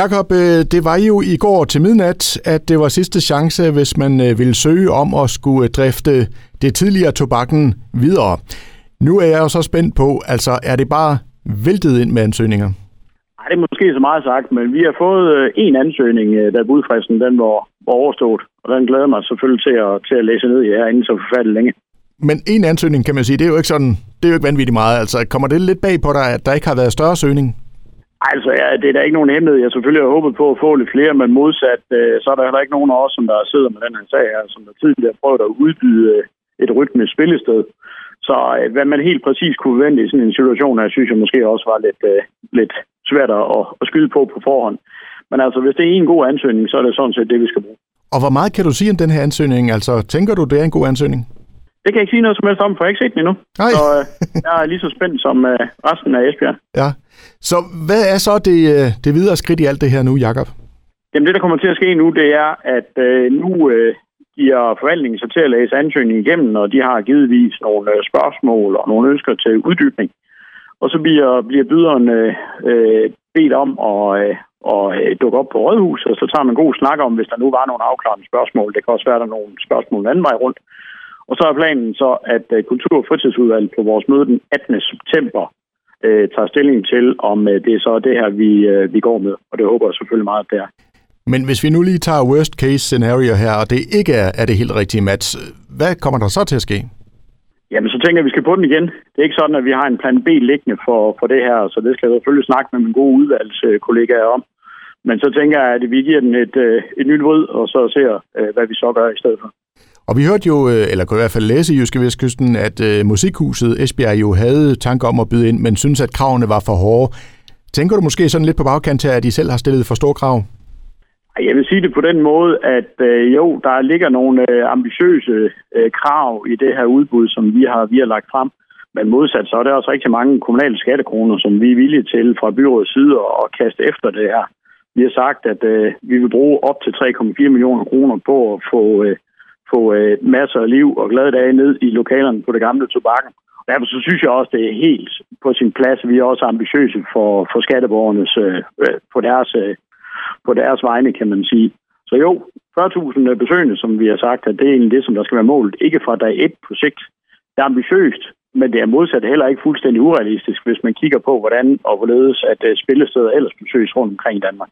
Jakob, øh, det var jo i går til midnat, at det var sidste chance, hvis man øh, ville søge om at skulle drifte det tidligere tobakken videre. Nu er jeg jo så spændt på, altså er det bare væltet ind med ansøgninger? Nej, det er måske så meget sagt, men vi har fået øh, en ansøgning, da budfristen den var, var overstået, og den glæder mig selvfølgelig til at, til at læse ned i her inden så forfærdeligt længe. Men en ansøgning, kan man sige, det er jo ikke sådan, det er jo ikke vanvittigt meget. Altså, kommer det lidt bag på dig, at der ikke har været større søgning? Altså, ja, det er da ikke nogen hemmelighed. Jeg selvfølgelig har håbet på at få lidt flere, men modsat, øh, så er der heller ikke nogen af os, som der sidder med den her sag her, som der tidligere har prøvet at udbyde øh, et rytmisk spillested. Så øh, hvad man helt præcis kunne vente i sådan en situation her, synes jeg måske også var lidt, øh, lidt svært at, at skyde på på forhånd. Men altså, hvis det er en god ansøgning, så er det sådan set det, vi skal bruge. Og hvor meget kan du sige om den her ansøgning? Altså, tænker du, det er en god ansøgning? Det kan jeg ikke sige noget som helst om, for jeg har ikke set den endnu. Nej. Så øh, jeg er lige så spændt som øh, resten af Esbjerg. Ja. Så hvad er så det, øh, det videre skridt i alt det her nu, Jakob? Jamen det, der kommer til at ske nu, det er, at øh, nu øh, giver forvaltningen sig til at læse ansøgningen igennem, og de har givetvis nogle øh, spørgsmål og nogle ønsker til uddybning. Og så bliver, bliver byderen øh, bedt om at, øh, at øh, dukke op på rådhuset, og så tager man god snak om, hvis der nu var nogle afklarende spørgsmål. Det kan også være, der er nogle spørgsmål den anden vej rundt. Og så er planen så, at øh, Kultur- og fritidsudvalget på vores møde den 18. september øh, tager stilling til, om øh, det er så det her, vi, øh, vi går med. Og det håber jeg selvfølgelig meget, at det er. Men hvis vi nu lige tager worst case scenario her, og det ikke er, er det helt rigtige match, hvad kommer der så til at ske? Jamen, så tænker jeg, at vi skal på den igen. Det er ikke sådan, at vi har en plan B liggende for, for det her, så det skal jeg selvfølgelig snakke med mine gode udvalgskollegaer om. Men så tænker jeg, at vi giver den et, øh, et nyt rød, og så ser, øh, hvad vi så gør i stedet for. Og vi hørte jo, øh, eller kunne i hvert fald læse i Jyske Vestkysten, at øh, musikhuset Esbjerg jo havde tanker om at byde ind, men synes, at kravene var for hårde. Tænker du måske sådan lidt på bagkant til, at de selv har stillet for store krav? Jeg vil sige det på den måde, at øh, jo, der ligger nogle øh, ambitiøse øh, krav i det her udbud, som vi har, vi har lagt frem. Men modsat, så er der også rigtig mange kommunale skattekroner, som vi er villige til fra byrådets side at kaste efter det her. Vi har sagt, at øh, vi vil bruge op til 3,4 millioner kroner på at få, øh, få øh, masser af liv og glade dage ned i lokalerne på det gamle tobakken. Derfor så synes jeg også, det er helt på sin plads. Vi er også ambitiøse for, for skatteborgernes, øh, øh, på, deres, øh, på deres vegne, kan man sige. Så jo, 40.000 øh, besøgende, som vi har sagt, at det er egentlig det, som der skal være målet. Ikke fra dag et på sigt. Det er ambitiøst, men det er modsat heller ikke fuldstændig urealistisk, hvis man kigger på, hvordan og hvorledes at øh, spillesteder ellers besøges rundt omkring i Danmark.